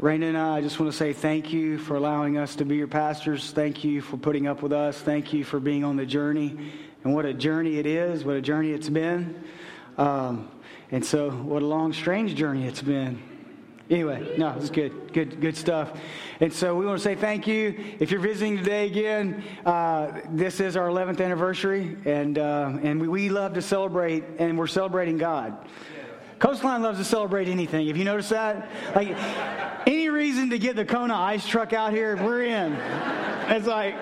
Raina and I, I just want to say thank you for allowing us to be your pastors. Thank you for putting up with us. Thank you for being on the journey. And what a journey it is, what a journey it's been. Um, and so, what a long, strange journey it's been. Anyway, no, it's good, good, good stuff. And so we want to say thank you. If you're visiting today again, uh, this is our 11th anniversary, and uh, and we, we love to celebrate, and we're celebrating God. Coastline loves to celebrate anything. Have you noticed that? Like, any reason to get the Kona ice truck out here, we're in. It's like,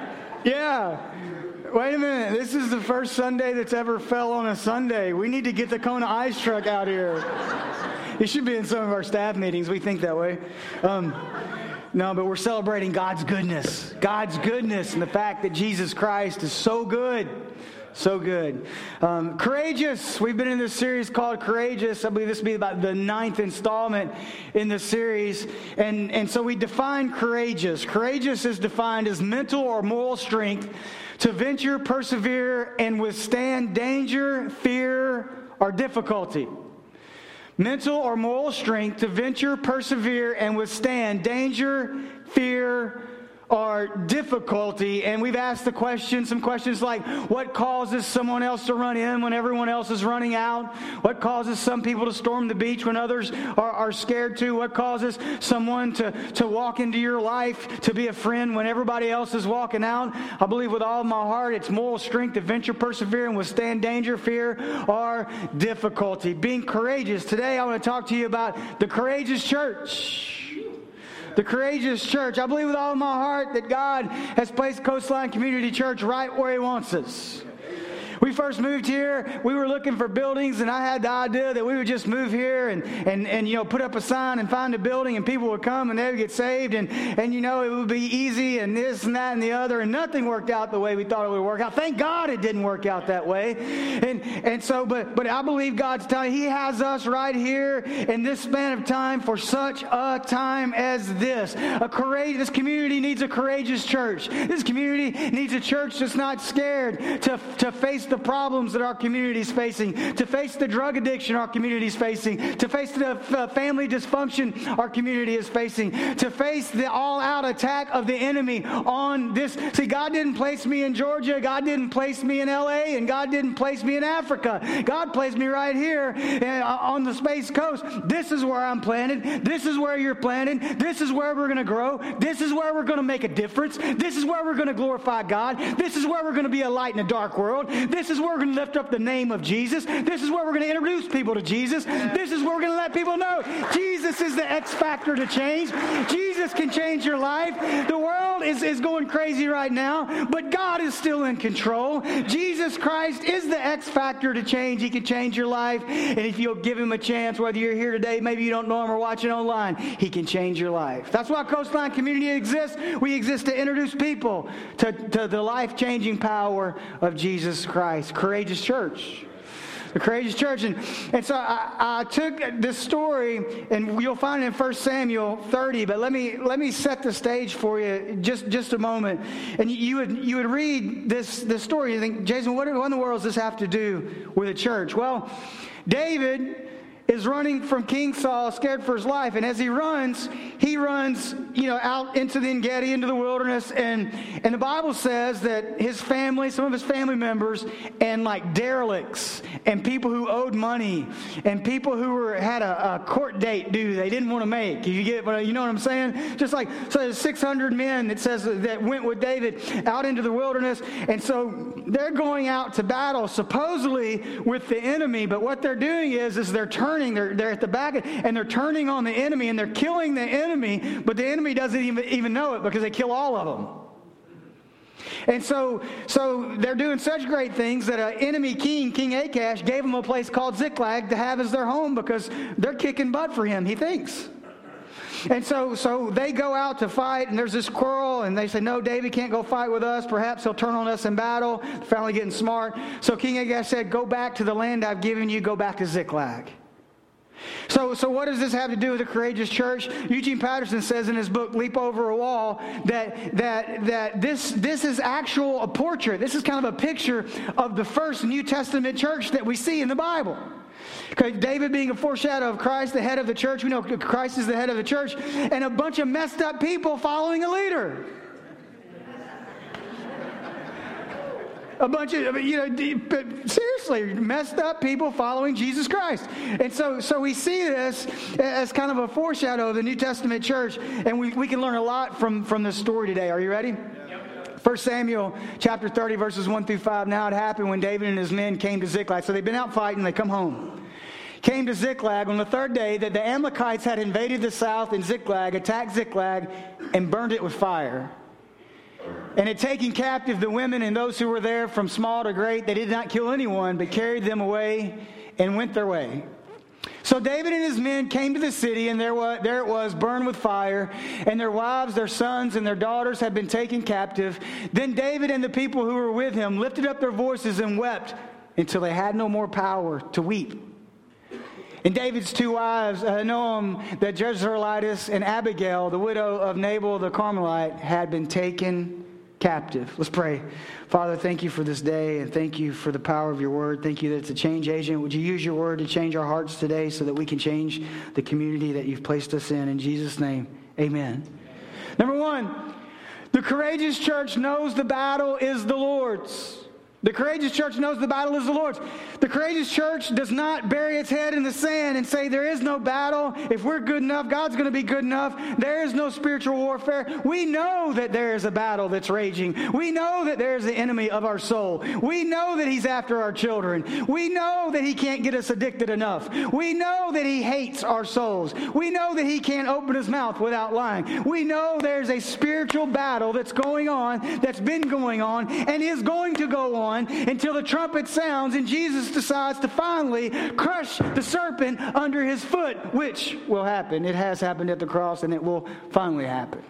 yeah. Wait a minute. This is the first Sunday that's ever fell on a Sunday. We need to get the Kona ice truck out here. It should be in some of our staff meetings. We think that way. Um, no, but we're celebrating God's goodness. God's goodness and the fact that Jesus Christ is so good. So good. Um, courageous. We've been in this series called Courageous. I believe this will be about the ninth installment in the series. And, and so we define courageous. Courageous is defined as mental or moral strength to venture, persevere, and withstand danger, fear, or difficulty. Mental or moral strength to venture, persevere, and withstand danger, fear, or difficulty. And we've asked the question, some questions like what causes someone else to run in when everyone else is running out? What causes some people to storm the beach when others are, are scared to? What causes someone to, to walk into your life to be a friend when everybody else is walking out? I believe with all my heart it's moral strength, adventure, persevere, and withstand danger, fear, or difficulty. Being courageous. Today I want to talk to you about the courageous church the courageous church. I believe with all my heart that God has placed Coastline Community Church right where He wants us. We first moved here, we were looking for buildings, and I had the idea that we would just move here and, and, and you know, put up a sign and find a building, and people would come and they would get saved, and, and you know, it would be easy, and this and that and the other, and nothing worked out the way we thought it would work out. Thank God it didn't work out that way. And, and so, but, but I believe God's telling, He has us right here in this span of time for such a time as this. A courageous, this community needs a courageous church. This community needs a church that's not scared to, to face the problems that our community is facing, to face the drug addiction our community is facing, to face the f- family dysfunction our community is facing, to face the all out attack of the enemy on this. See, God didn't place me in Georgia, God didn't place me in LA, and God didn't place me in Africa. God placed me right here uh, on the Space Coast. This is where I'm planted. This is where you're planted. This is where we're going to grow. This is where we're going to make a difference. This is where we're going to glorify God. This is where we're going to be a light in a dark world. This is where we're going to lift up the name of Jesus. This is where we're going to introduce people to Jesus. This is where we're going to let people know Jesus is the X factor to change. Jesus can change your life. The world is, is going crazy right now, but God is still in control. Jesus Christ is the X factor to change. He can change your life. And if you'll give him a chance, whether you're here today, maybe you don't know him or watching online, he can change your life. That's why Coastline Community exists. We exist to introduce people to, to the life changing power of Jesus Christ. Christ, courageous church. The courageous church. And, and so I, I took this story, and you'll find it in 1 Samuel 30, but let me, let me set the stage for you just, just a moment. And you would, you would read this, this story, you think, Jason, what, in the world does this have to do with a church? Well, David is running from King Saul, scared for his life. And as he runs, he runs, you know, out into the Engedi, into the wilderness. And, and the Bible says that his family, some of his family members, and like derelicts, and people who owed money, and people who were had a, a court date due they didn't want to make. You get, you know what I'm saying? Just like so, there's 600 men. It says that went with David out into the wilderness, and so they're going out to battle supposedly with the enemy. But what they're doing is, is they're turning turning, they're, they're at the back, and they're turning on the enemy, and they're killing the enemy, but the enemy doesn't even, even know it because they kill all of them. And so, so they're doing such great things that an enemy king, King Achish, gave them a place called Ziklag to have as their home because they're kicking butt for him, he thinks. And so, so they go out to fight, and there's this quarrel, and they say, No, David can't go fight with us. Perhaps he'll turn on us in battle. Finally getting smart. So King Achish said, Go back to the land I've given you, go back to Ziklag. So, so what does this have to do with a courageous church? Eugene Peterson says in his book "Leap Over a Wall" that that that this this is actual a portrait. This is kind of a picture of the first New Testament church that we see in the Bible. Okay, David being a foreshadow of Christ, the head of the church. We know Christ is the head of the church, and a bunch of messed up people following a leader. a bunch of you know seriously messed up people following jesus christ and so so we see this as kind of a foreshadow of the new testament church and we, we can learn a lot from from this story today are you ready 1 Samuel chapter 30, verses 1 through 5. Now it happened when David and his men came to Ziklag. So they've been out fighting, they come home. Came to Ziklag on the third day that the Amalekites had invaded the south in Ziklag, attacked Ziklag, and burned it with fire. And had taken captive the women and those who were there from small to great. They did not kill anyone, but carried them away and went their way. So David and his men came to the city, and there, was, there it was, burned with fire, and their wives, their sons, and their daughters had been taken captive. Then David and the people who were with him lifted up their voices and wept until they had no more power to weep. And David's two wives, uh, Ahinoam the Jezreelitess and Abigail, the widow of Nabal the Carmelite, had been taken captive. Let's pray. Father, thank you for this day and thank you for the power of your word. Thank you that it's a change agent. Would you use your word to change our hearts today so that we can change the community that you've placed us in? In Jesus' name, amen. Number one, the courageous church knows the battle is the Lord's. The courageous church knows the battle is the Lord's. The courageous church does not bury its head in the sand and say, There is no battle. If we're good enough, God's going to be good enough. There is no spiritual warfare. We know that there is a battle that's raging. We know that there is the enemy of our soul. We know that he's after our children. We know that he can't get us addicted enough. We know that he hates our souls. We know that he can't open his mouth without lying. We know there's a spiritual battle that's going on, that's been going on, and is going to go on on until the trumpet sounds and Jesus decides to finally crush the serpent under his foot, which will happen. It has happened at the cross and it will finally happen.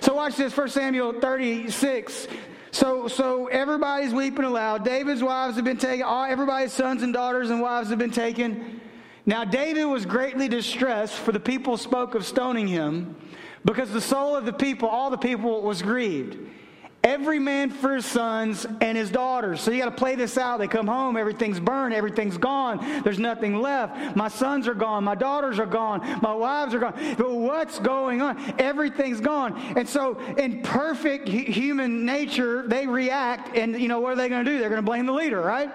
So watch this, 1 Samuel 36. So, so everybody's weeping aloud. David's wives have been taken. All, everybody's sons and daughters and wives have been taken. Now David was greatly distressed, for the people spoke of stoning him, because the soul of the people, all the people, was grieved. Every man for his sons and his daughters. So you got to play this out. They come home, everything's burned, everything's gone. There's nothing left. My sons are gone, my daughters are gone, my wives are gone. But what's going on? Everything's gone. And so, in perfect human nature, they react, and you know what are they going to do? They're going to blame the leader, right?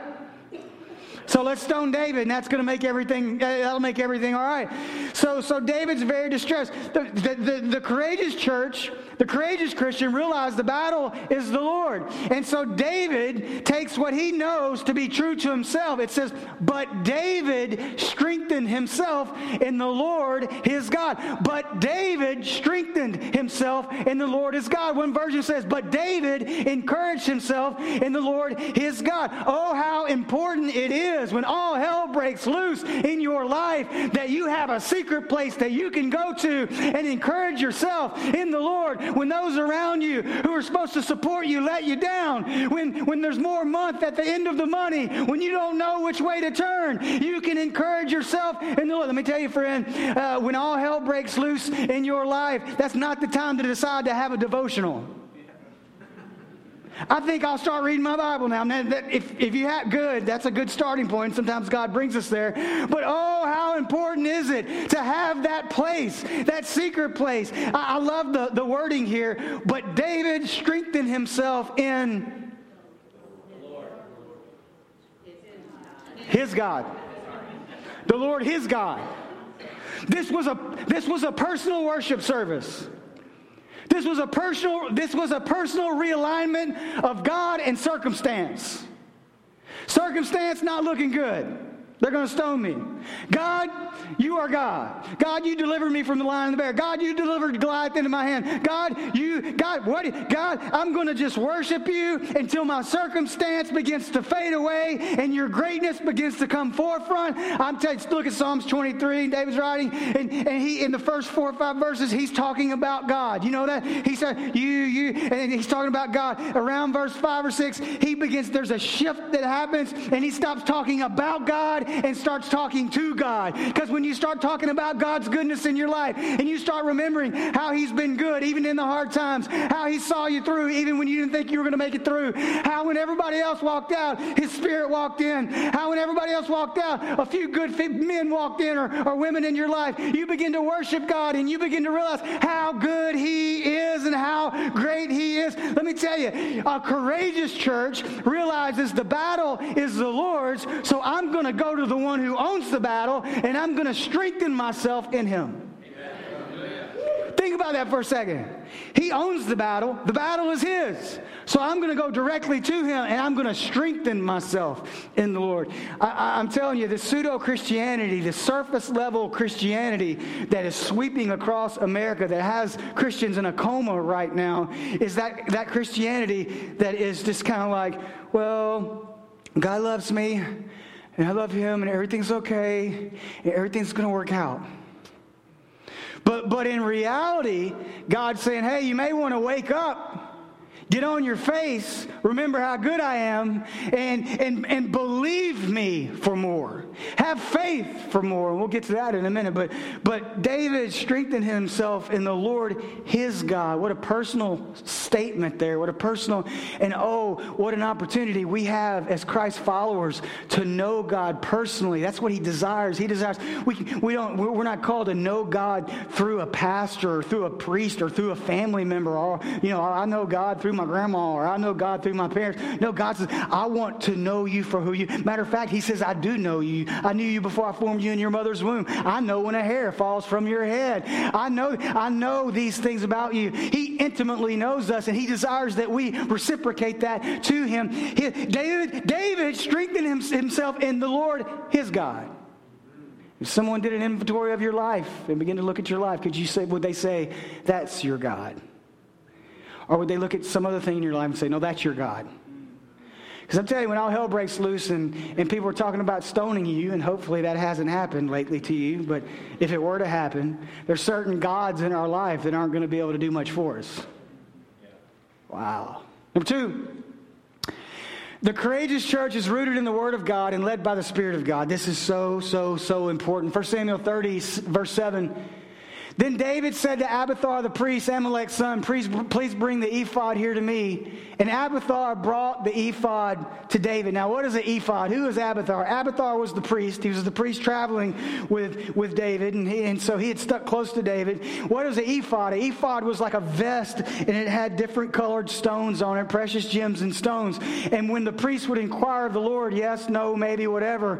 So let's stone David, and that's going to make everything, eh, that'll make everything all right. So, so David's very distressed. The, the, the, the courageous church, the courageous Christian realized the battle is the Lord. And so David takes what he knows to be true to himself. It says, but David strengthened himself in the Lord his God. But David strengthened himself in the Lord his God. One version says, but David encouraged himself in the Lord his God. Oh, how important it is when all hell breaks loose in your life that you have a secret place that you can go to and encourage yourself in the Lord. When those around you who are supposed to support you let you down, when, when there's more month at the end of the money, when you don't know which way to turn, you can encourage yourself And Lord. Let me tell you, friend, uh, when all hell breaks loose in your life, that's not the time to decide to have a devotional. I think I'll start reading my Bible now. now if, if you have good, that's a good starting point. Sometimes God brings us there. But oh, how important is it to have that place, that secret place? I, I love the, the wording here. But David strengthened himself in his God. The Lord, his God. This was a, this was a personal worship service. This was a personal, this was a personal realignment of God and circumstance. Circumstance not looking good. They're going to stone me. God, you are God. God, you delivered me from the lion and the bear. God, you delivered Goliath into my hand. God, you, God, what? God, I'm going to just worship you until my circumstance begins to fade away and your greatness begins to come forefront. I'm telling you, look at Psalms 23, David's writing, and, and he, in the first four or five verses, he's talking about God. You know that? He said, you, you, and he's talking about God. Around verse five or six, he begins, there's a shift that happens, and he stops talking about God and starts talking to God. Because when you start talking about God's goodness in your life and you start remembering how He's been good, even in the hard times, how He saw you through, even when you didn't think you were going to make it through, how when everybody else walked out, His Spirit walked in, how when everybody else walked out, a few good men walked in or, or women in your life, you begin to worship God and you begin to realize how good He is and how great He is. Let me tell you, a courageous church realizes the battle is the Lord's, so I'm going to go to the one who owns the battle and I'm going to strengthen myself in Him. Think about that for a second. He owns the battle, the battle is His. So I'm going to go directly to Him and I'm going to strengthen myself in the Lord. I, am telling you, the pseudo Christianity, the surface level Christianity that is sweeping across America, that has Christians in a coma right now, is that, that Christianity that is just kind of like, well, God loves me and I love Him and everything's okay and everything's going to work out. But, but in reality, God's saying, hey, you may want to wake up. Get on your face, remember how good I am, and, and, and believe me for more. Have faith for more. And we'll get to that in a minute. But, but David strengthened himself in the Lord his God. What a personal statement there. What a personal, and oh, what an opportunity we have as Christ followers to know God personally. That's what he desires. He desires, we, we don't, we're not called to know God through a pastor or through a priest or through a family member. Or, you know, I know God through my grandma or I know God through my parents. No, God says, I want to know you for who you. Matter of fact, He says, I do know you. I knew you before I formed you in your mother's womb. I know when a hair falls from your head. I know, I know these things about you. He intimately knows us and He desires that we reciprocate that to Him. He, David, David strengthened himself in the Lord, his God. If someone did an inventory of your life and begin to look at your life, could you say, would they say, that's your God? Or would they look at some other thing in your life and say, no, that's your God? Because I'm telling you, when all hell breaks loose and, and people are talking about stoning you, and hopefully that hasn't happened lately to you, but if it were to happen, there's certain gods in our life that aren't going to be able to do much for us. Wow. Number two, the courageous church is rooted in the Word of God and led by the Spirit of God. This is so, so, so important. 1 Samuel 30, verse 7 then David said to Abiathar the priest, Amalek's son, please, please bring the ephod here to me. And Abiathar brought the ephod to David. Now, what is an ephod? Who is Abiathar? Abiathar was the priest. He was the priest traveling with, with David, and, he, and so he had stuck close to David. What is an ephod? An ephod was like a vest, and it had different colored stones on it, precious gems and stones. And when the priest would inquire of the Lord, yes, no, maybe, whatever,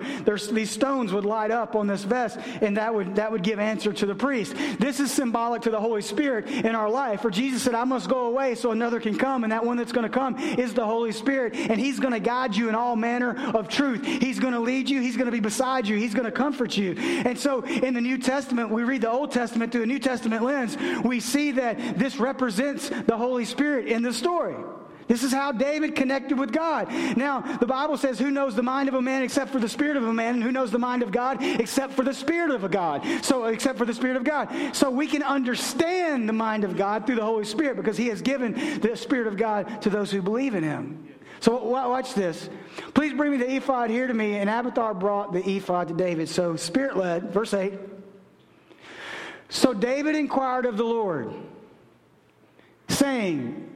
these stones would light up on this vest, and that would, that would give answer to the priest. Is symbolic to the Holy Spirit in our life. For Jesus said, I must go away so another can come, and that one that's going to come is the Holy Spirit, and He's going to guide you in all manner of truth. He's going to lead you, He's going to be beside you, He's going to comfort you. And so in the New Testament, we read the Old Testament through a New Testament lens, we see that this represents the Holy Spirit in the story. This is how David connected with God. Now, the Bible says, Who knows the mind of a man except for the spirit of a man? And who knows the mind of God except for the spirit of a God? So, except for the spirit of God. So, we can understand the mind of God through the Holy Spirit because He has given the spirit of God to those who believe in Him. So, watch this. Please bring me the ephod here to me. And Abiathar brought the ephod to David. So, spirit led, verse 8. So, David inquired of the Lord, saying,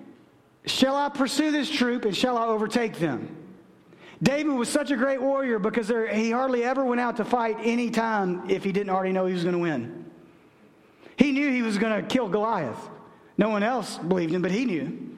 Shall I pursue this troop and shall I overtake them? David was such a great warrior because there, he hardly ever went out to fight any time if he didn't already know he was going to win. He knew he was going to kill Goliath. No one else believed him, but he knew.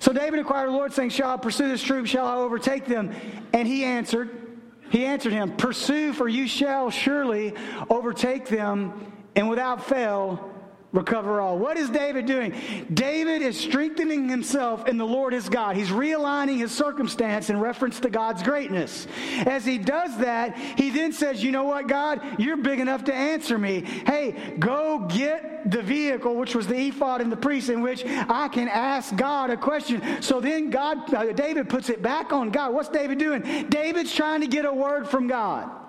So David inquired the Lord, saying, Shall I pursue this troop? Shall I overtake them? And he answered, He answered him, Pursue, for you shall surely overtake them, and without fail recover all. What is David doing? David is strengthening himself in the Lord his God. He's realigning his circumstance in reference to God's greatness. As he does that, he then says, You know what, God? You're big enough to answer me. Hey, go get the vehicle, which was the ephod and the priest, in which I can ask God a question. So then God, uh, David puts it back on God. What's David doing? David's trying to get a word from God.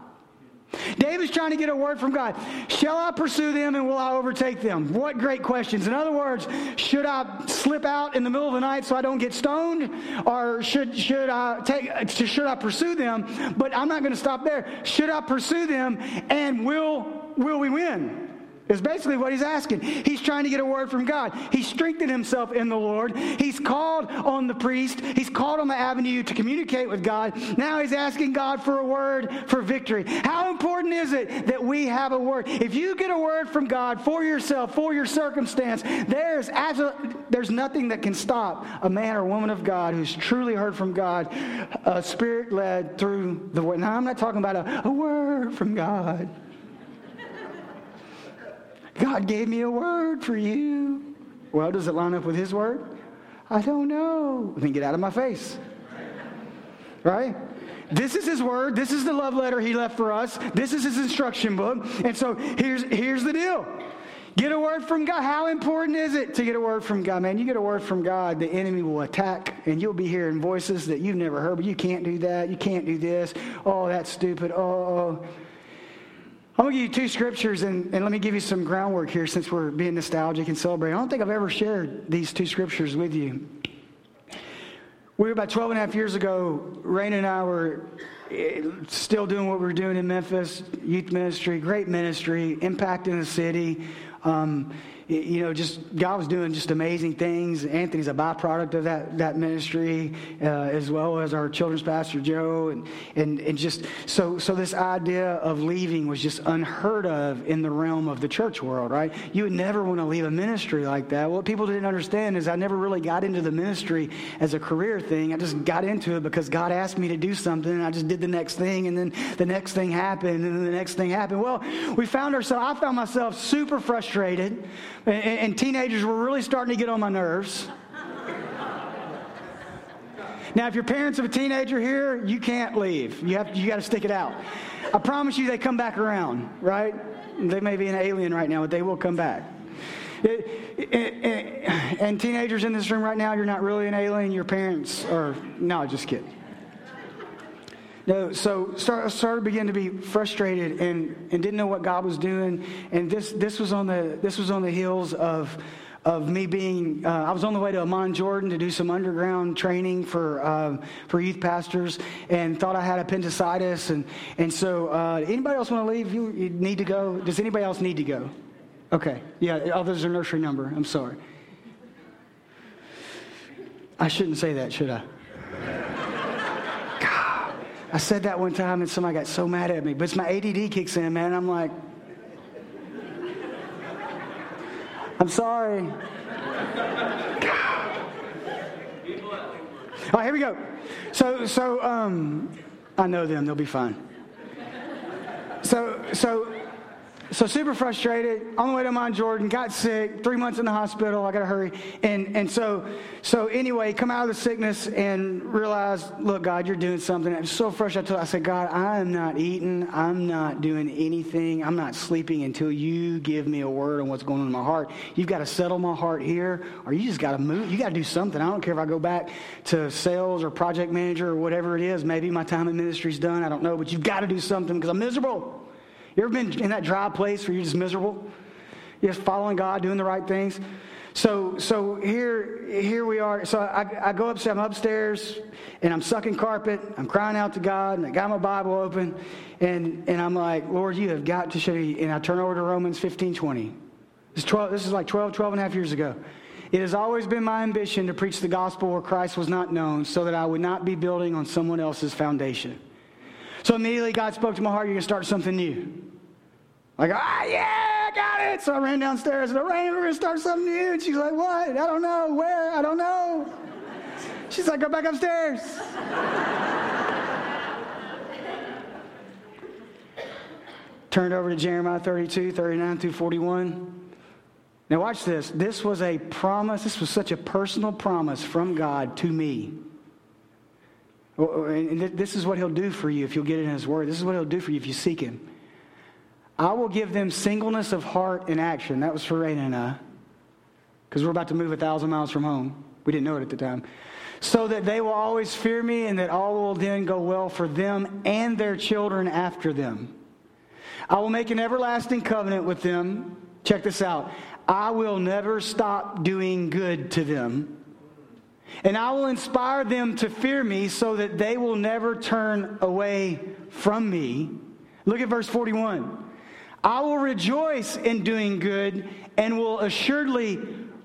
David's trying to get a word from God. Shall I pursue them and will I overtake them? What great questions. In other words, should I slip out in the middle of the night so I don't get stoned? Or should, should, I, take, should I pursue them? But I'm not going to stop there. Should I pursue them and will, will we win? Is basically what he's asking. He's trying to get a word from God. He's strengthened himself in the Lord. He's called on the priest. He's called on the avenue to communicate with God. Now he's asking God for a word for victory. How important is it that we have a word? If you get a word from God for yourself, for your circumstance, there's there's nothing that can stop a man or woman of God who's truly heard from God, uh, spirit led through the word. Now I'm not talking about a, a word from God. God gave me a word for you. Well, does it line up with His word? I don't know. Then get out of my face. Right? This is His word. This is the love letter He left for us. This is His instruction book. And so here's, here's the deal. Get a word from God. How important is it to get a word from God? Man, you get a word from God, the enemy will attack, and you'll be hearing voices that you've never heard, but you can't do that. You can't do this. Oh, that's stupid. Oh, oh. I'm going to give you two scriptures, and, and let me give you some groundwork here since we're being nostalgic and celebrating. I don't think I've ever shared these two scriptures with you. We were about 12 and a half years ago, Rain and I were eh, still doing what we were doing in Memphis, youth ministry, great ministry, impacting the city. Um, you know, just God was doing just amazing things. Anthony's a byproduct of that that ministry, uh, as well as our children's pastor Joe, and and and just so so this idea of leaving was just unheard of in the realm of the church world, right? You would never want to leave a ministry like that. What people didn't understand is I never really got into the ministry as a career thing. I just got into it because God asked me to do something, and I just did the next thing, and then the next thing happened, and then the next thing happened. Well, we found ourselves. I found myself super frustrated and, and teenagers were really starting to get on my nerves. Now, if you're parents of a teenager here, you can't leave. You have you got to stick it out. I promise you, they come back around. Right? They may be an alien right now, but they will come back. It, it, it, and teenagers in this room right now, you're not really an alien. Your parents are no, just kidding. No, so start, started begin to be frustrated and, and didn't know what God was doing. And this this was on the this was on the heels of of me being uh, I was on the way to Amman, Jordan to do some underground training for uh, for youth pastors and thought I had appendicitis and and so uh, anybody else want to leave? You, you need to go. Does anybody else need to go? Okay, yeah. Oh, there's a nursery number. I'm sorry. I shouldn't say that, should I? I said that one time and somebody got so mad at me. But it's my ADD kicks in, man. I'm like, I'm sorry. All right, here we go. So, so um, I know them. They'll be fine. So, so so super frustrated on the way to Amman Jordan, got sick, three months in the hospital. I got to hurry. And, and so, so anyway, come out of the sickness and realize, look, God, you're doing something. I'm so frustrated. I said, God, I am not eating. I'm not doing anything. I'm not sleeping until you give me a word on what's going on in my heart. You've got to settle my heart here, or you just got to move. You got to do something. I don't care if I go back to sales or project manager or whatever it is. Maybe my time in ministry's done. I don't know, but you've got to do something because I'm miserable. You ever been in that dry place where you're just miserable? You're just following God, doing the right things. So, so here, here we are. So I, I go upstairs, I'm upstairs, and I'm sucking carpet. I'm crying out to God, and I got my Bible open, and, and I'm like, Lord, you have got to show you. And I turn over to Romans 15, 20. This, 12, this is like 12, 12 and a half years ago. It has always been my ambition to preach the gospel where Christ was not known so that I would not be building on someone else's foundation. So immediately God spoke to my heart, you're going to start something new. Like, ah, yeah, I got it. So I ran downstairs and I ran, we're going to start something new. And she's like, what? I don't know. Where? I don't know. She's like, go back upstairs. Turned over to Jeremiah 32, 39 through 41. Now, watch this. This was a promise. This was such a personal promise from God to me. And this is what He'll do for you if you'll get it in His Word. This is what He'll do for you if you seek Him. I will give them singleness of heart and action. That was for Raina and I. Because we're about to move a thousand miles from home. We didn't know it at the time. So that they will always fear me and that all will then go well for them and their children after them. I will make an everlasting covenant with them. Check this out. I will never stop doing good to them. And I will inspire them to fear me so that they will never turn away from me. Look at verse 41. I will rejoice in doing good and will assuredly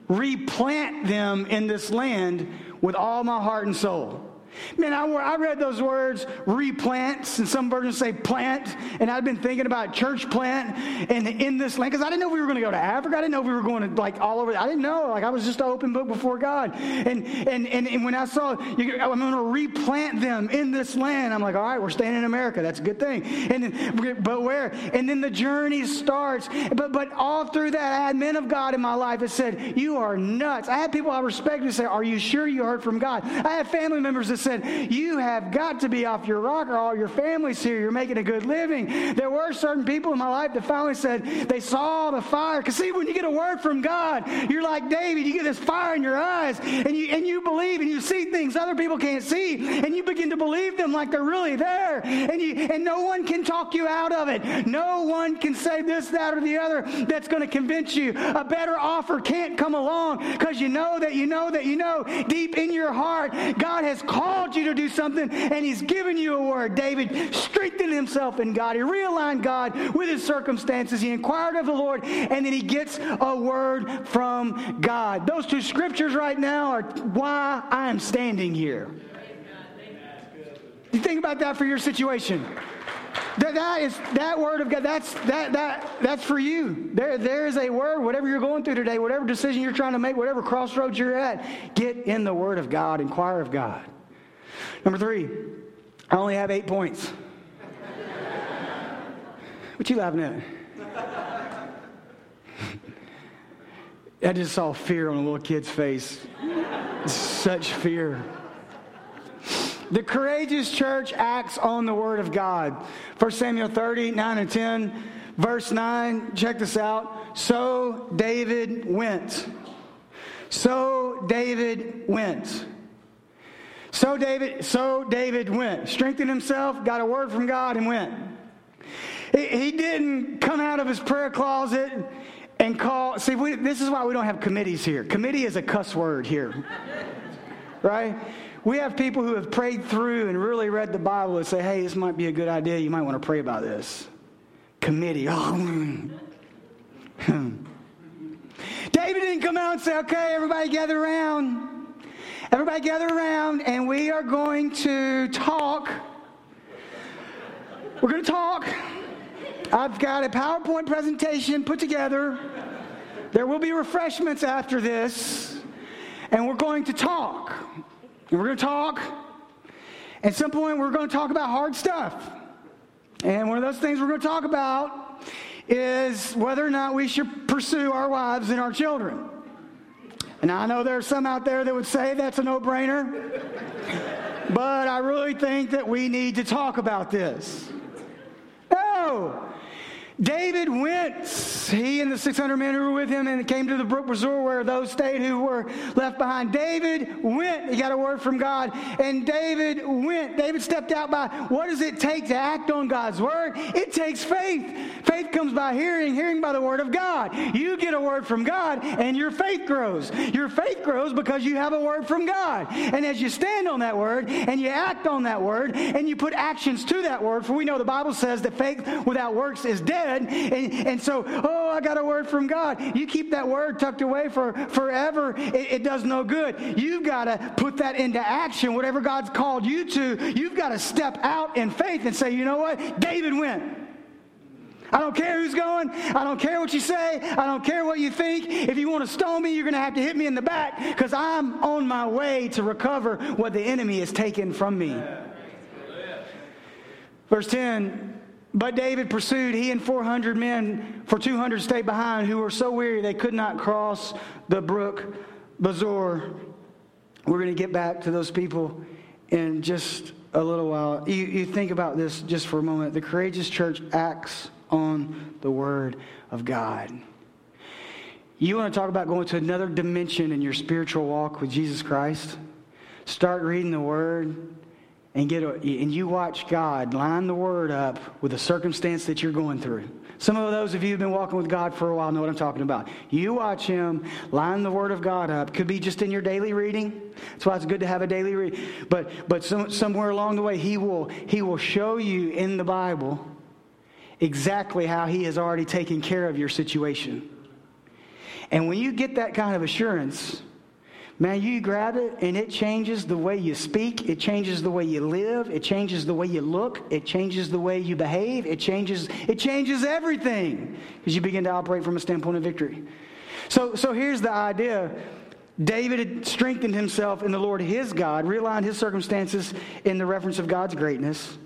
replant them in this land with all my heart and soul. Man, I, I read those words, replants, and some versions say plant, and I've been thinking about church plant and in this land, because I didn't know we were going to go to Africa. I didn't know we were going to, like, all over. I didn't know. Like, I was just an open book before God. And, and, and, and when I saw, you, I'm going to replant them in this land, I'm like, all right, we're staying in America. That's a good thing. And then, but where? And then the journey starts. But, but all through that, I had men of God in my life that said, you are nuts. I had people I respected say, are you sure you heard from God? I had family members that said, You have got to be off your rocker. All your family's here. You're making a good living. There were certain people in my life that finally said they saw the fire. Because, see, when you get a word from God, you're like David. You get this fire in your eyes, and you, and you believe, and you see things other people can't see, and you begin to believe them like they're really there. And, you, and no one can talk you out of it. No one can say this, that, or the other that's going to convince you. A better offer can't come along because you know that you know that you know deep in your heart God has called called you to do something and he's given you a word. David strengthened himself in God. He realigned God with his circumstances. He inquired of the Lord and then he gets a word from God. Those two scriptures right now are why I am standing here. You think about that for your situation. That, that is that word of God. That's that that that's for you. There there is a word. Whatever you're going through today, whatever decision you're trying to make, whatever crossroads you're at, get in the Word of God. Inquire of God. Number three, I only have eight points. what you laughing at? I just saw fear on a little kid's face. Such fear. The courageous church acts on the word of God. 1 Samuel 30, 9 and 10, verse 9, check this out. So David went. So David went. So David, so David went, strengthened himself, got a word from God, and went. He didn't come out of his prayer closet and call. See, we, this is why we don't have committees here. Committee is a cuss word here, right? We have people who have prayed through and really read the Bible and say, "Hey, this might be a good idea. You might want to pray about this." Committee. Oh. David didn't come out and say, "Okay, everybody gather around." Everybody gather around and we are going to talk. We're going to talk. I've got a PowerPoint presentation put together. There will be refreshments after this. And we're going to talk. And we're going to talk. At some point, we're going to talk about hard stuff. And one of those things we're going to talk about is whether or not we should pursue our wives and our children. And I know there are some out there that would say that's a no brainer, but I really think that we need to talk about this. No, David went, he and the 600 men who were with him, and came to the brook Besor where those stayed who were left behind. David went, he got a word from God, and David went. David stepped out by what does it take to act on God's word? It takes faith. Faith comes by hearing, hearing by the word of God. You get a word from God, and your faith grows. Your faith grows because you have a word from God. And as you stand on that word, and you act on that word, and you put actions to that word, for we know the Bible says that faith without works is dead and, and so, oh, I got a word from God. You keep that word tucked away for forever, it, it does no good. You've got to put that into action. Whatever God's called you to, you've got to step out in faith and say, you know what? David went. I don't care who's going. I don't care what you say. I don't care what you think. If you want to stone me, you're going to have to hit me in the back because I'm on my way to recover what the enemy has taken from me. Verse 10 but David pursued, he and 400 men, for 200 stayed behind, who were so weary they could not cross the brook Besor. We're going to get back to those people in just a little while. You, you think about this just for a moment. The courageous church acts on the word of God. You want to talk about going to another dimension in your spiritual walk with Jesus Christ? Start reading the word and get a, and you watch God line the word up with the circumstance that you're going through. Some of those of you who've been walking with God for a while know what I'm talking about. You watch him line the word of God up. Could be just in your daily reading. That's why it's good to have a daily read. But but some, somewhere along the way, he will he will show you in the Bible exactly how he has already taken care of your situation. And when you get that kind of assurance, Man, you grab it and it changes the way you speak. It changes the way you live. It changes the way you look. It changes the way you behave. It changes, it changes everything because you begin to operate from a standpoint of victory. So, so here's the idea. David had strengthened himself in the Lord his God, realigned his circumstances in the reference of God's greatness.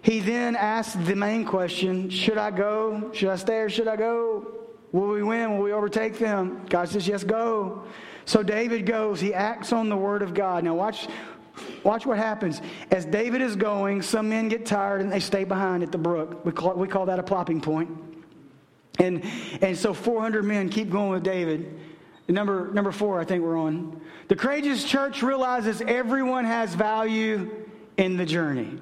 He then asked the main question Should I go? Should I stay or should I go? Will we win? Will we overtake them? God says, Yes, go. So David goes, he acts on the word of God. Now watch watch what happens. As David is going, some men get tired and they stay behind at the brook. We call, we call that a plopping point. And and so 400 men keep going with David. Number number 4 I think we're on. The courageous church realizes everyone has value in the journey.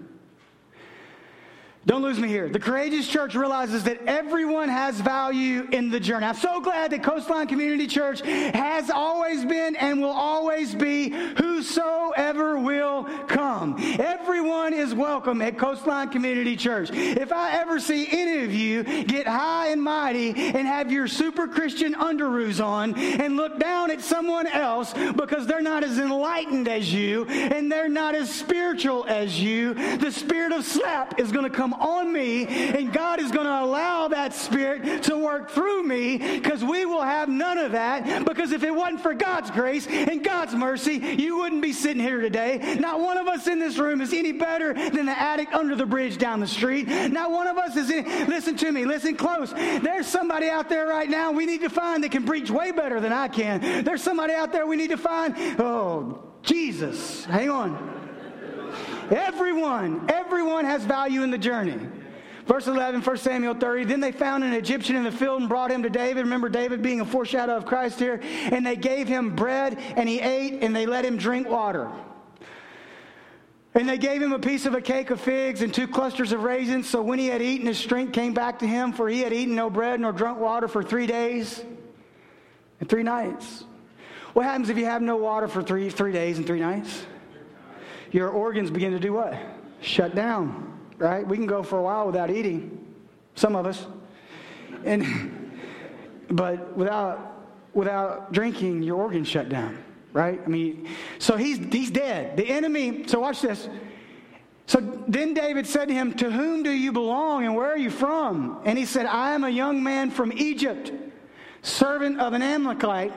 Don't lose me here. The courageous church realizes that everyone has value in the journey. I'm so glad that Coastline Community Church has always been and will always be whosoever will come. Everyone is welcome at Coastline Community Church. If I ever see any of you get high and mighty and have your super Christian underoos on and look down at someone else because they're not as enlightened as you and they're not as spiritual as you, the spirit of slap is going to come on me, and God is going to allow that Spirit to work through me because we will have none of that. Because if it wasn't for God's grace and God's mercy, you wouldn't be sitting here today. Not one of us in this room is any better than the addict under the bridge down the street. Not one of us is in. Listen to me, listen close. There's somebody out there right now we need to find that can preach way better than I can. There's somebody out there we need to find. Oh, Jesus. Hang on. Everyone, everyone has value in the journey. Verse 11, 1 Samuel 30. Then they found an Egyptian in the field and brought him to David. Remember David being a foreshadow of Christ here. And they gave him bread and he ate and they let him drink water. And they gave him a piece of a cake of figs and two clusters of raisins. So when he had eaten, his strength came back to him, for he had eaten no bread nor drunk water for three days and three nights. What happens if you have no water for three, three days and three nights? Your organs begin to do what? Shut down, right? We can go for a while without eating, some of us. And but without without drinking, your organs shut down, right? I mean, so he's he's dead. The enemy, so watch this. So then David said to him, To whom do you belong and where are you from? And he said, I am a young man from Egypt, servant of an Amalekite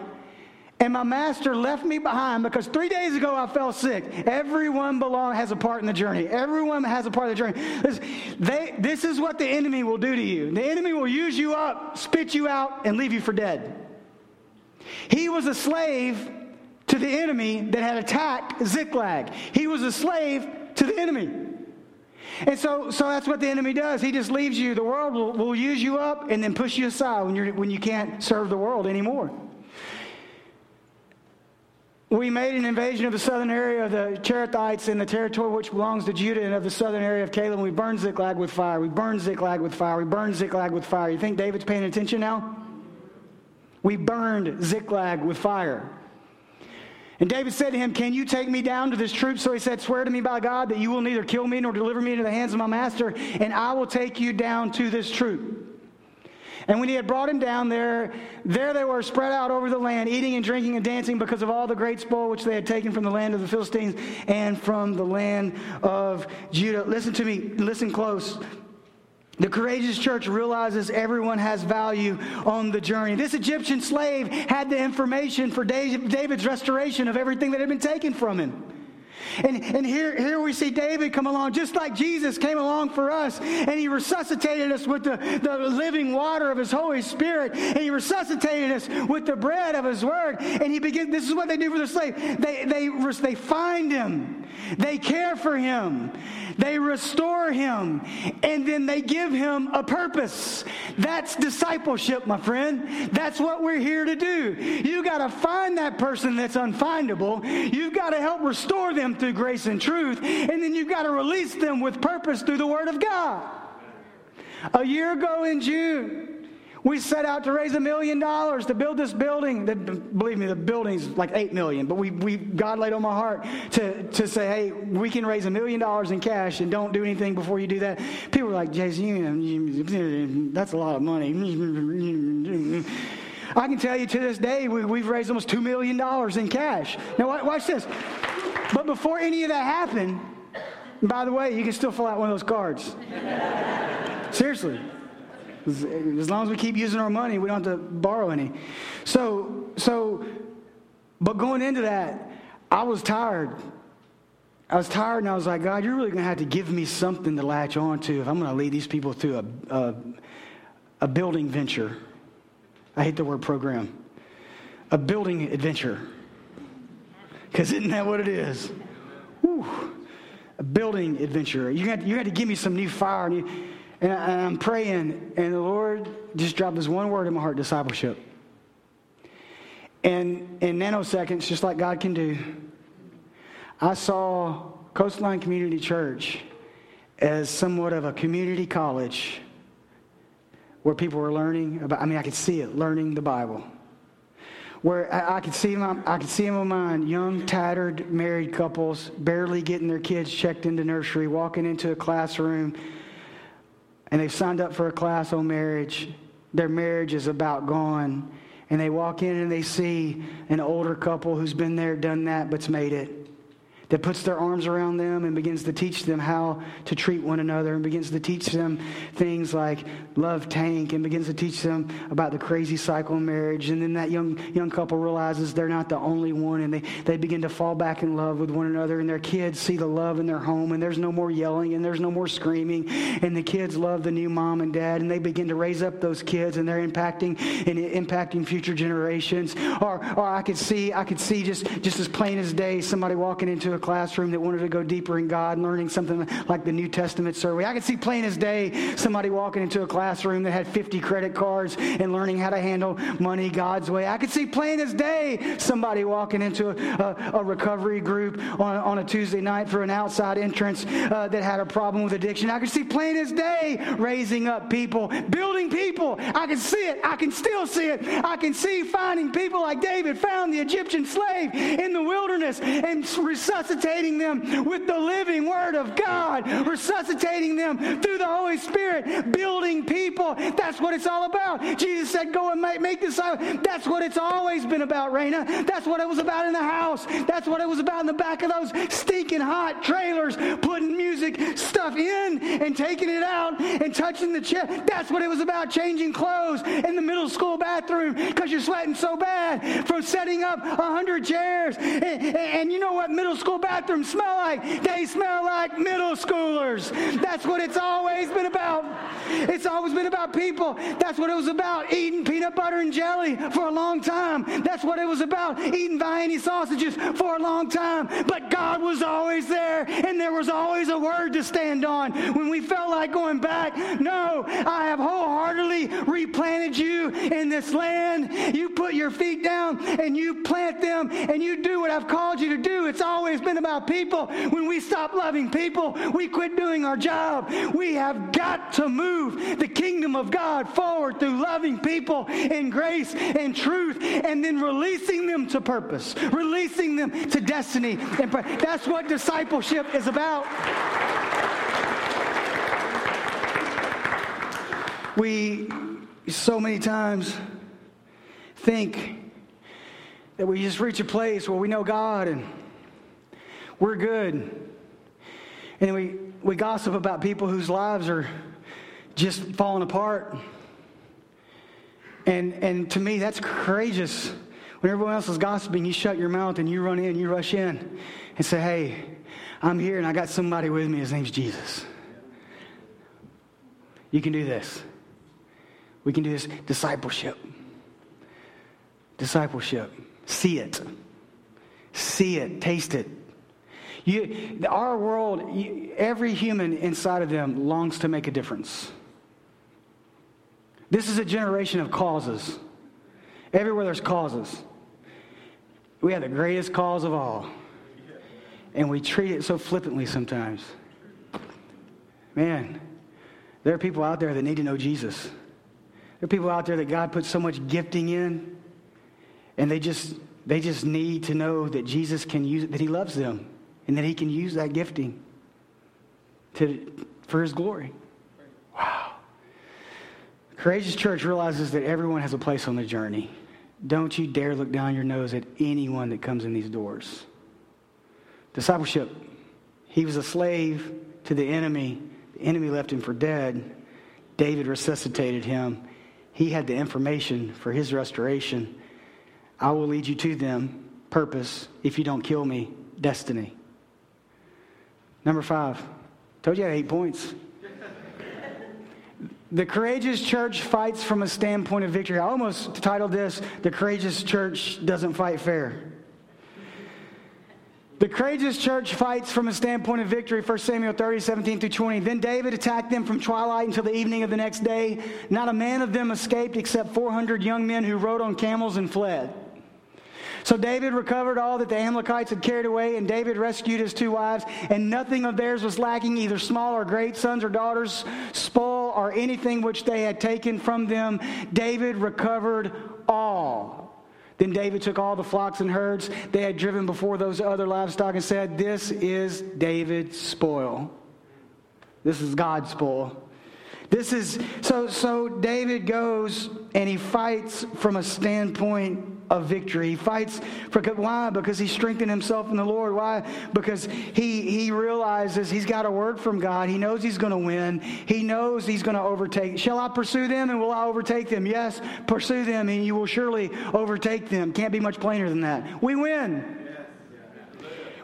and my master left me behind because three days ago I fell sick. Everyone belong has a part in the journey. Everyone has a part of the journey. This, they, this is what the enemy will do to you. The enemy will use you up, spit you out, and leave you for dead. He was a slave to the enemy that had attacked Ziklag. He was a slave to the enemy. And so, so that's what the enemy does. He just leaves you. The world will, will use you up and then push you aside when, you're, when you can't serve the world anymore. We made an invasion of the southern area of the Cherethites in the territory which belongs to Judah and of the southern area of Caleb. We burned Ziklag with fire. We burned Ziklag with fire. We burned Ziklag with fire. You think David's paying attention now? We burned Ziklag with fire. And David said to him, Can you take me down to this troop? So he said, Swear to me by God that you will neither kill me nor deliver me into the hands of my master, and I will take you down to this troop. And when he had brought him down there, there they were spread out over the land, eating and drinking and dancing because of all the great spoil which they had taken from the land of the Philistines and from the land of Judah. Listen to me, listen close. The courageous church realizes everyone has value on the journey. This Egyptian slave had the information for David's restoration of everything that had been taken from him. And, and here, here we see David come along, just like Jesus came along for us, and he resuscitated us with the, the living water of his Holy Spirit, and he resuscitated us with the bread of his word. And he begins, this is what they do for the slave. They, they, they find him, they care for him, they restore him, and then they give him a purpose. That's discipleship, my friend. That's what we're here to do. You got to find that person that's unfindable. You've got to help restore them through grace and truth, and then you've got to release them with purpose through the Word of God. A year ago in June, we set out to raise a million dollars to build this building. That, believe me, the building's like eight million. But we, we, God laid on my heart to, to say, hey, we can raise a million dollars in cash and don't do anything before you do that. People were like, Jason, that's a lot of money. I can tell you to this day, we, have raised almost $2 million in cash. Now, watch this. But before any of that happened, by the way, you can still fill out one of those cards. Seriously. As long as we keep using our money, we don't have to borrow any. So, so, but going into that, I was tired. I was tired and I was like, God, you're really going to have to give me something to latch on to if I'm going to lead these people through a, a, a building venture. I hate the word program. A building adventure. Because isn't that what it is? Whew. A building adventure. You had, you had to give me some new fire. You, and, I, and I'm praying, and the Lord just dropped this one word in my heart discipleship. And in nanoseconds, just like God can do, I saw Coastline Community Church as somewhat of a community college where people were learning about, I mean, I could see it, learning the Bible. Where I, I could see them, I could see them in my mind, young, tattered, married couples, barely getting their kids checked into nursery, walking into a classroom, and they've signed up for a class on marriage. Their marriage is about gone. And they walk in and they see an older couple who's been there, done that, but's made it that puts their arms around them and begins to teach them how to treat one another and begins to teach them things like love tank and begins to teach them about the crazy cycle of marriage. And then that young, young couple realizes they're not the only one and they, they begin to fall back in love with one another and their kids see the love in their home and there's no more yelling and there's no more screaming and the kids love the new mom and dad and they begin to raise up those kids and they're impacting and impacting future generations. Or, or I could see, I could see just, just as plain as day somebody walking into a classroom that wanted to go deeper in God, learning something like the New Testament survey. I could see plain as day somebody walking into a classroom that had 50 credit cards and learning how to handle money God's way. I could see plain as day somebody walking into a, a, a recovery group on, on, a Tuesday night for an outside entrance uh, that had a problem with addiction. I could see plain as day raising up people, building people. I can see it. I can still see it. I can see finding people like David found the Egyptian slave in the wilderness and resuscitating resuscitating them with the living Word of God, resuscitating them through the Holy Spirit, building people. That's what it's all about. Jesus said, Go and make, make disciples. That's what it's always been about, Raina. That's what it was about in the house. That's what it was about in the back of those stinking hot trailers, putting music stuff in and taking it out and touching the chair. That's what it was about, changing clothes in the middle school bathroom because you're sweating so bad from setting up a hundred chairs. And, and, and you know what middle school bathrooms smell like? They smell like middle schoolers. That's what it's always been about. It's always been about people. That's what it was about, eating peanut butter and jelly for a long time. That's what it was about, eating Vienna sausages for a long time. But God was always there, and there was always a word to stand on. When we felt like going back, no, I have wholeheartedly replanted you in this land. You put your feet down and you plant them and you do what I've called you to do. It's always been about people. When we stop loving people, we quit doing our job. We have got to move the kingdom of God forward through loving people in grace and truth and then releasing them to purpose, releasing them to destiny. And that's what discipleship is about. We so many times think that we just reach a place where we know God and we're good. And we, we gossip about people whose lives are just falling apart. And, and to me, that's courageous. When everyone else is gossiping, you shut your mouth and you run in, you rush in and say, Hey, I'm here and I got somebody with me. His name's Jesus. You can do this. We can do this discipleship. Discipleship. See it. See it. Taste it. You, our world, every human inside of them longs to make a difference. This is a generation of causes. Everywhere there's causes. We have the greatest cause of all. and we treat it so flippantly sometimes. Man, there are people out there that need to know Jesus. There are people out there that God puts so much gifting in, and they just they just need to know that Jesus can use it, that He loves them, and that He can use that gifting to for His glory. Wow. Courageous Church realizes that everyone has a place on the journey. Don't you dare look down your nose at anyone that comes in these doors. Discipleship. He was a slave to the enemy. The enemy left him for dead. David resuscitated him. He had the information for his restoration. I will lead you to them. Purpose. If you don't kill me, destiny. Number five. Told you I had eight points. The courageous church fights from a standpoint of victory. I almost titled this, The Courageous Church Doesn't Fight Fair. The courageous church fights from a standpoint of victory, 1 Samuel 30, 17 through 20. Then David attacked them from twilight until the evening of the next day. Not a man of them escaped except 400 young men who rode on camels and fled. So David recovered all that the Amalekites had carried away, and David rescued his two wives, and nothing of theirs was lacking, either small or great, sons or daughters, spoil, or anything which they had taken from them. David recovered all. Then David took all the flocks and herds they had driven before those other livestock and said, This is David's spoil. This is God's spoil. This is so so David goes and he fights from a standpoint of victory. He fights for why? Because he strengthened himself in the Lord. Why? Because he he realizes he's got a word from God. He knows he's going to win. He knows he's going to overtake. Shall I pursue them and will I overtake them? Yes, pursue them and you will surely overtake them. Can't be much plainer than that. We win.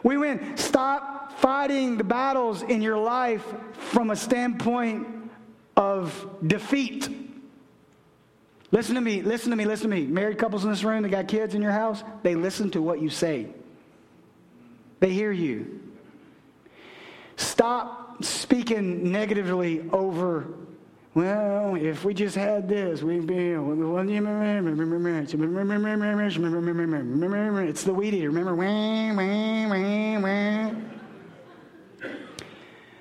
We win. Stop fighting the battles in your life from a standpoint of defeat. Listen to me, listen to me, listen to me. Married couples in this room that got kids in your house, they listen to what you say. They hear you. Stop speaking negatively over, well, if we just had this, we'd be, it's the weed eater, remember?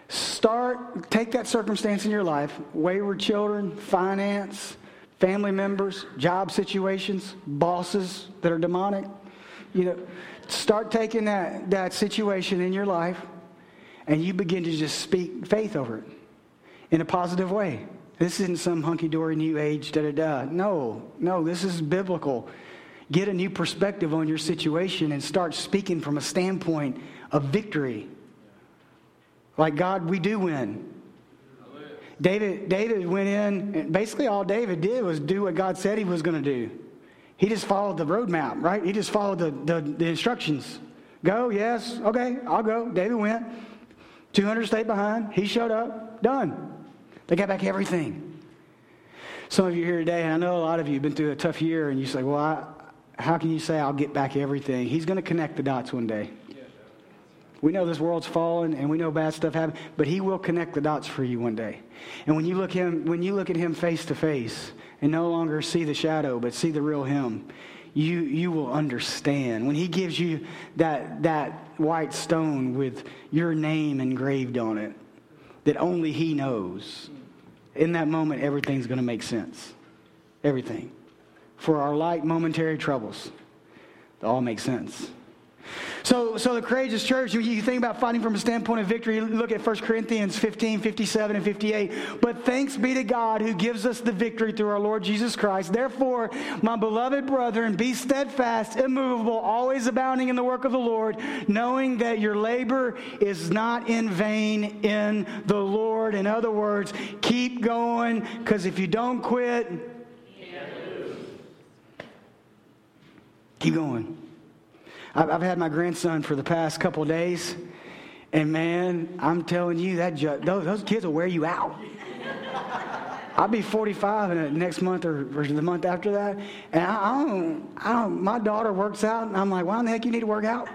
Start, take that circumstance in your life, wayward children, finance, family members, job situations, bosses that are demonic. You know, start taking that, that situation in your life and you begin to just speak faith over it in a positive way. This isn't some hunky dory new age, da da da. No, no, this is biblical. Get a new perspective on your situation and start speaking from a standpoint of victory like, God, we do win. David, David went in, and basically all David did was do what God said he was going to do. He just followed the roadmap, right? He just followed the, the, the, instructions. Go, yes, okay, I'll go. David went. 200 stayed behind. He showed up. Done. They got back everything. Some of you here today, and I know a lot of you have been through a tough year, and you say, well, I, how can you say I'll get back everything? He's going to connect the dots one day. We know this world's fallen and we know bad stuff happens, but he will connect the dots for you one day. And when you look him when you look at him face to face and no longer see the shadow but see the real him, you you will understand. When he gives you that that white stone with your name engraved on it that only he knows. In that moment everything's going to make sense. Everything. For our light momentary troubles, it all makes sense. So, so the courageous church, you think about fighting from a standpoint of victory, look at 1 Corinthians 15, 57, and 58. But thanks be to God who gives us the victory through our Lord Jesus Christ. Therefore, my beloved brethren, be steadfast, immovable, always abounding in the work of the Lord, knowing that your labor is not in vain in the Lord. In other words, keep going, because if you don't quit, keep going. I've had my grandson for the past couple days, and man, I'm telling you that ju- those, those kids will wear you out. I'll be 45 in the next month or, or, the month after that, and I, I, don't, I don't. My daughter works out, and I'm like, why in the heck you need to work out?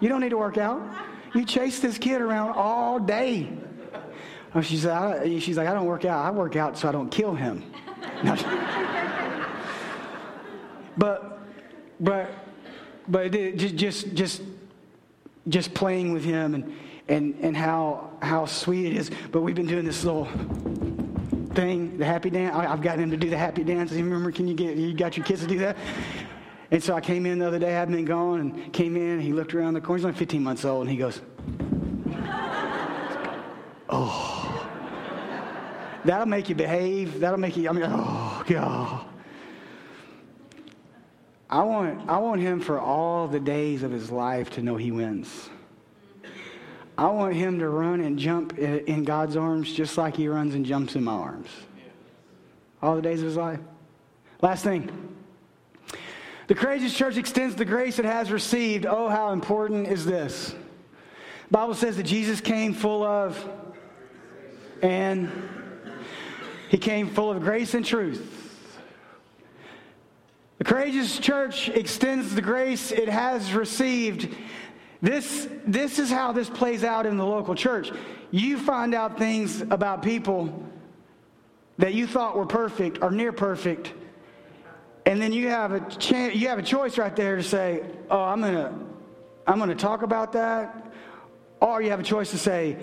You don't need to work out. You chase this kid around all day. Oh, she said, she's like, I don't work out. I work out so I don't kill him. but, but but just, just, just just playing with him and, and, and how, how sweet it is. But we've been doing this little thing, the happy dance. I, have gotten him to do the happy dance. You remember, can you get, you got your kids to do that? And so I came in the other day, I hadn't been gone, and came in. He looked around the corner. He's only 15 months old, and he goes, Oh, that'll make you behave. That'll make you, I mean, oh, God. I want, I want him for all the days of his life to know he wins. I want him to run and jump in God's arms just like he runs and jumps in my arms. All the days of his life. Last thing. The courageous church extends the grace it has received. Oh, how important is this? The Bible says that Jesus came full of and he came full of grace and truth. The courageous church extends the grace it has received. This, this is how this plays out in the local church. You find out things about people that you thought were perfect or near perfect, and then you have a chance, you have a choice right there to say, "Oh, I'm gonna, I'm gonna talk about that," or you have a choice to say,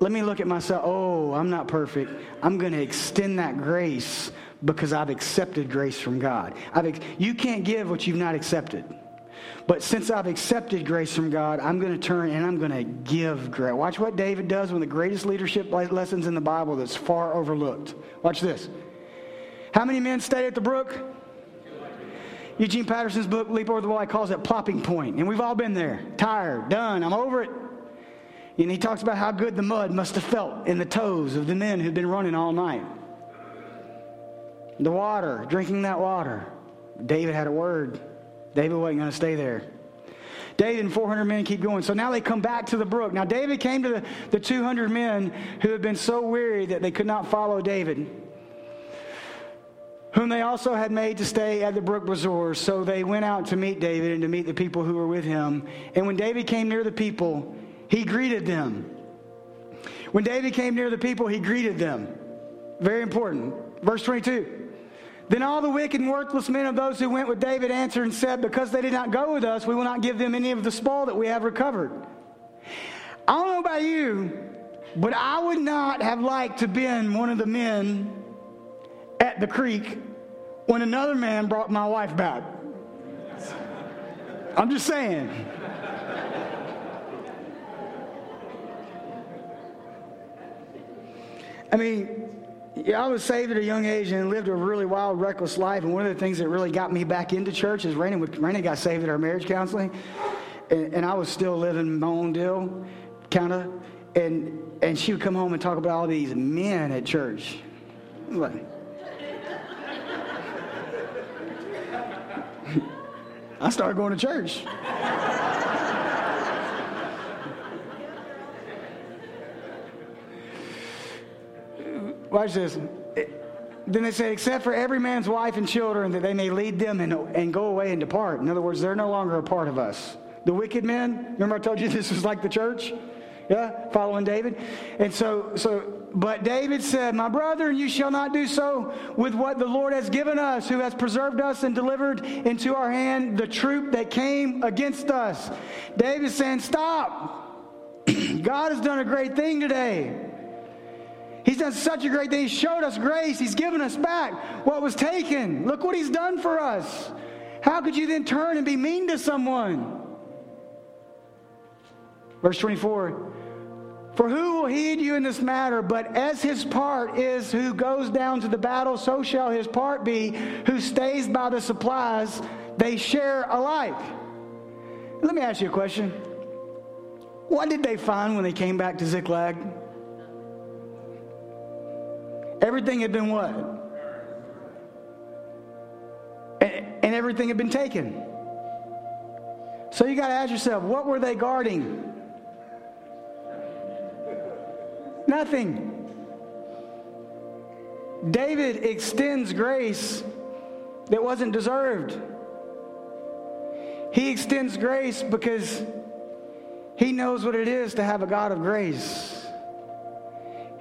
"Let me look at myself. Oh, I'm not perfect. I'm gonna extend that grace because I've accepted grace from God. I've, you can't give what you've not accepted. But since I've accepted grace from God, I'm going to turn and I'm going to give grace. Watch what David does, one of the greatest leadership lessons in the Bible that's far overlooked. Watch this. How many men stayed at the brook? Eugene Peterson's book, Leap Over the Wall, he calls it plopping point. And we've all been there. Tired, done, I'm over it. And he talks about how good the mud must have felt in the toes of the men who'd been running all night. The water, drinking that water. David had a word. David wasn't going to stay there. David and 400 men keep going. So now they come back to the brook. Now, David came to the, the 200 men who had been so weary that they could not follow David, whom they also had made to stay at the brook Besor. So they went out to meet David and to meet the people who were with him. And when David came near the people, he greeted them. When David came near the people, he greeted them. Very important. Verse 22. Then all the wicked and worthless men of those who went with David answered and said, Because they did not go with us, we will not give them any of the spoil that we have recovered. I don't know about you, but I would not have liked to been one of the men at the creek when another man brought my wife back. I'm just saying. I mean, yeah, I was saved at a young age and lived a really wild, reckless life. And one of the things that really got me back into church is Raina, Raina got saved at our marriage counseling. And, and I was still living my own deal, kind of. And, and she would come home and talk about all these men at church. Like, I started going to church. Watch this. Then they say, except for every man's wife and children, that they may lead them and, and go away and depart. In other words, they're no longer a part of us. The wicked men, remember I told you this was like the church? Yeah, following David. And so, so, but David said, My brother, you shall not do so with what the Lord has given us, who has preserved us and delivered into our hand the troop that came against us. David saying, Stop. God has done a great thing today. He's done such a great thing. He showed us grace. He's given us back what was taken. Look what He's done for us. How could you then turn and be mean to someone? Verse 24 For who will heed you in this matter? But as his part is who goes down to the battle, so shall his part be who stays by the supplies. They share alike. Let me ask you a question. What did they find when they came back to Ziklag? Everything had been what? And, and everything had been taken. So you got to ask yourself, what were they guarding? Nothing. David extends grace that wasn't deserved. He extends grace because he knows what it is to have a God of grace.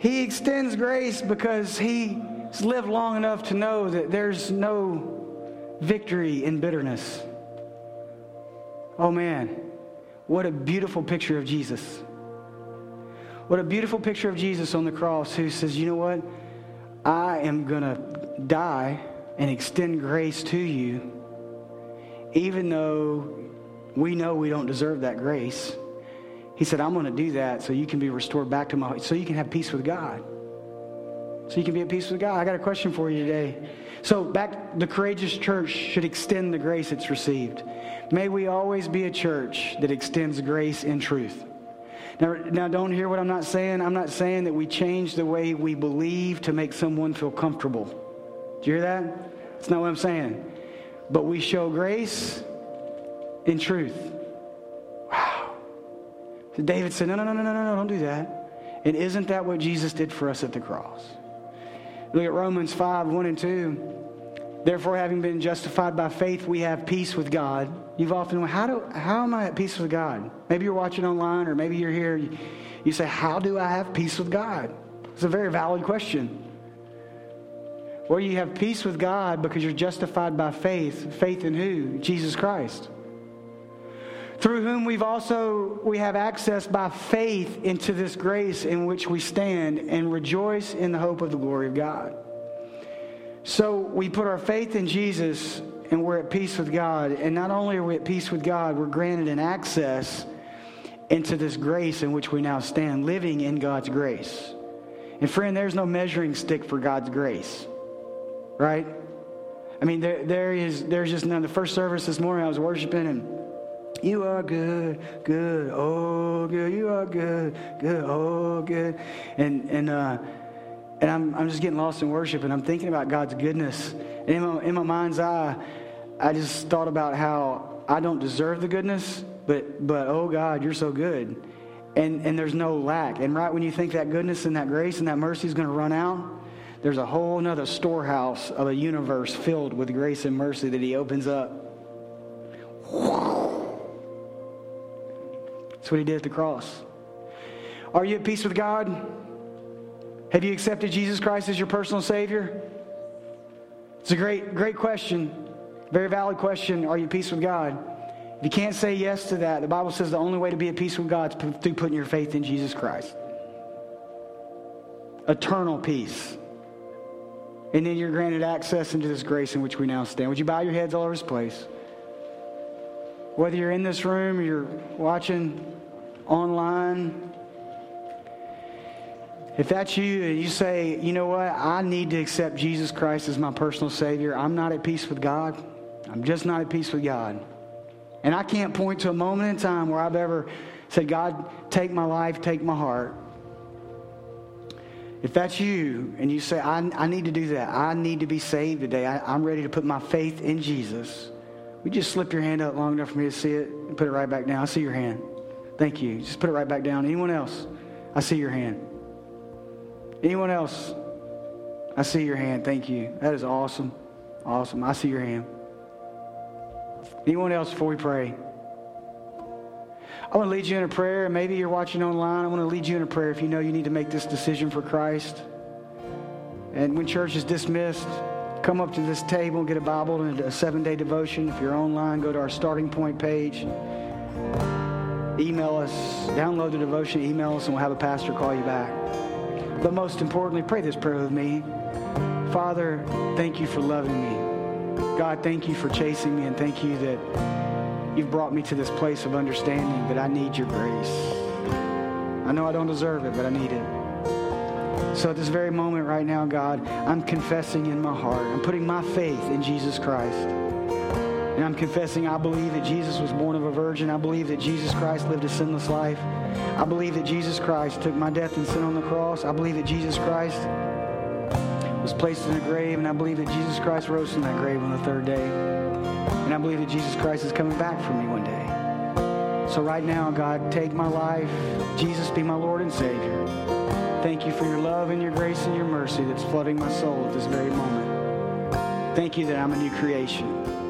He extends grace because he's lived long enough to know that there's no victory in bitterness. Oh man, what a beautiful picture of Jesus. What a beautiful picture of Jesus on the cross who says, You know what? I am going to die and extend grace to you, even though we know we don't deserve that grace. He said, I'm going to do that so you can be restored back to my, so you can have peace with God. So you can be at peace with God. I got a question for you today. So, back, the courageous church should extend the grace it's received. May we always be a church that extends grace in truth. Now, now, don't hear what I'm not saying. I'm not saying that we change the way we believe to make someone feel comfortable. Do you hear that? That's not what I'm saying. But we show grace in truth. David said, No, no, no, no, no, no, don't do that. And isn't that what Jesus did for us at the cross? Look at Romans 5 1 and 2. Therefore, having been justified by faith, we have peace with God. You've often how, do, how am I at peace with God? Maybe you're watching online or maybe you're here. You, you say, How do I have peace with God? It's a very valid question. Well, you have peace with God because you're justified by faith. Faith in who? Jesus Christ. Through whom we've also we have access by faith into this grace in which we stand and rejoice in the hope of the glory of God. So we put our faith in Jesus and we're at peace with God. And not only are we at peace with God, we're granted an access into this grace in which we now stand, living in God's grace. And friend, there's no measuring stick for God's grace, right? I mean, there, there is, there's just none. The first service this morning, I was worshiping and you are good, good, oh good. You are good, good, oh good. And and uh, and I'm, I'm just getting lost in worship and I'm thinking about God's goodness. And in my, in my mind's eye, I just thought about how I don't deserve the goodness, but, but oh God, you're so good. And, and there's no lack. And right when you think that goodness and that grace and that mercy is going to run out, there's a whole nother storehouse of a universe filled with grace and mercy that He opens up. That's what He did at the cross. Are you at peace with God? Have you accepted Jesus Christ as your personal Savior? It's a great, great question. Very valid question. Are you at peace with God? If you can't say yes to that, the Bible says the only way to be at peace with God is through putting your faith in Jesus Christ. Eternal peace. And then you're granted access into this grace in which we now stand. Would you bow your heads all over this place? Whether you're in this room or you're watching online, if that's you and you say, you know what, I need to accept Jesus Christ as my personal Savior, I'm not at peace with God. I'm just not at peace with God. And I can't point to a moment in time where I've ever said, God, take my life, take my heart. If that's you and you say, I, I need to do that, I need to be saved today, I, am ready to put my faith in Jesus, we just slip your hand up long enough for me to see it and put it right back down. I see your hand. Thank you. Just put it right back down. Anyone else? I see your hand. Anyone else? I see your hand. Thank you. That is awesome. Awesome. I see your hand. Anyone else before we pray? I want to lead you in a prayer. And maybe you're watching online. I want to lead you in a prayer if you know you need to make this decision for Christ. And when church is dismissed, come up to this table get a Bible and a seven day devotion. If you're online, go to our starting point page. Email us, download the devotion, email us, and we'll have a pastor call you back. But most importantly, pray this prayer with me. Father, thank you for loving me. God, thank you for chasing me, and thank you that you've brought me to this place of understanding that I need your grace. I know I don't deserve it, but I need it. So at this very moment right now, God, I'm confessing in my heart. I'm putting my faith in Jesus Christ. And I'm confessing I believe that Jesus was born of a virgin. I believe that Jesus Christ lived a sinless life. I believe that Jesus Christ took my death and sin on the cross. I believe that Jesus Christ was placed in a grave, and I believe that Jesus Christ rose from that grave on the third day. And I believe that Jesus Christ is coming back for me one day. So right now, God, take my life. Jesus, be my Lord and Savior. Thank you for your love and your grace and your mercy that's flooding my soul at this very moment. Thank you that I'm a new creation.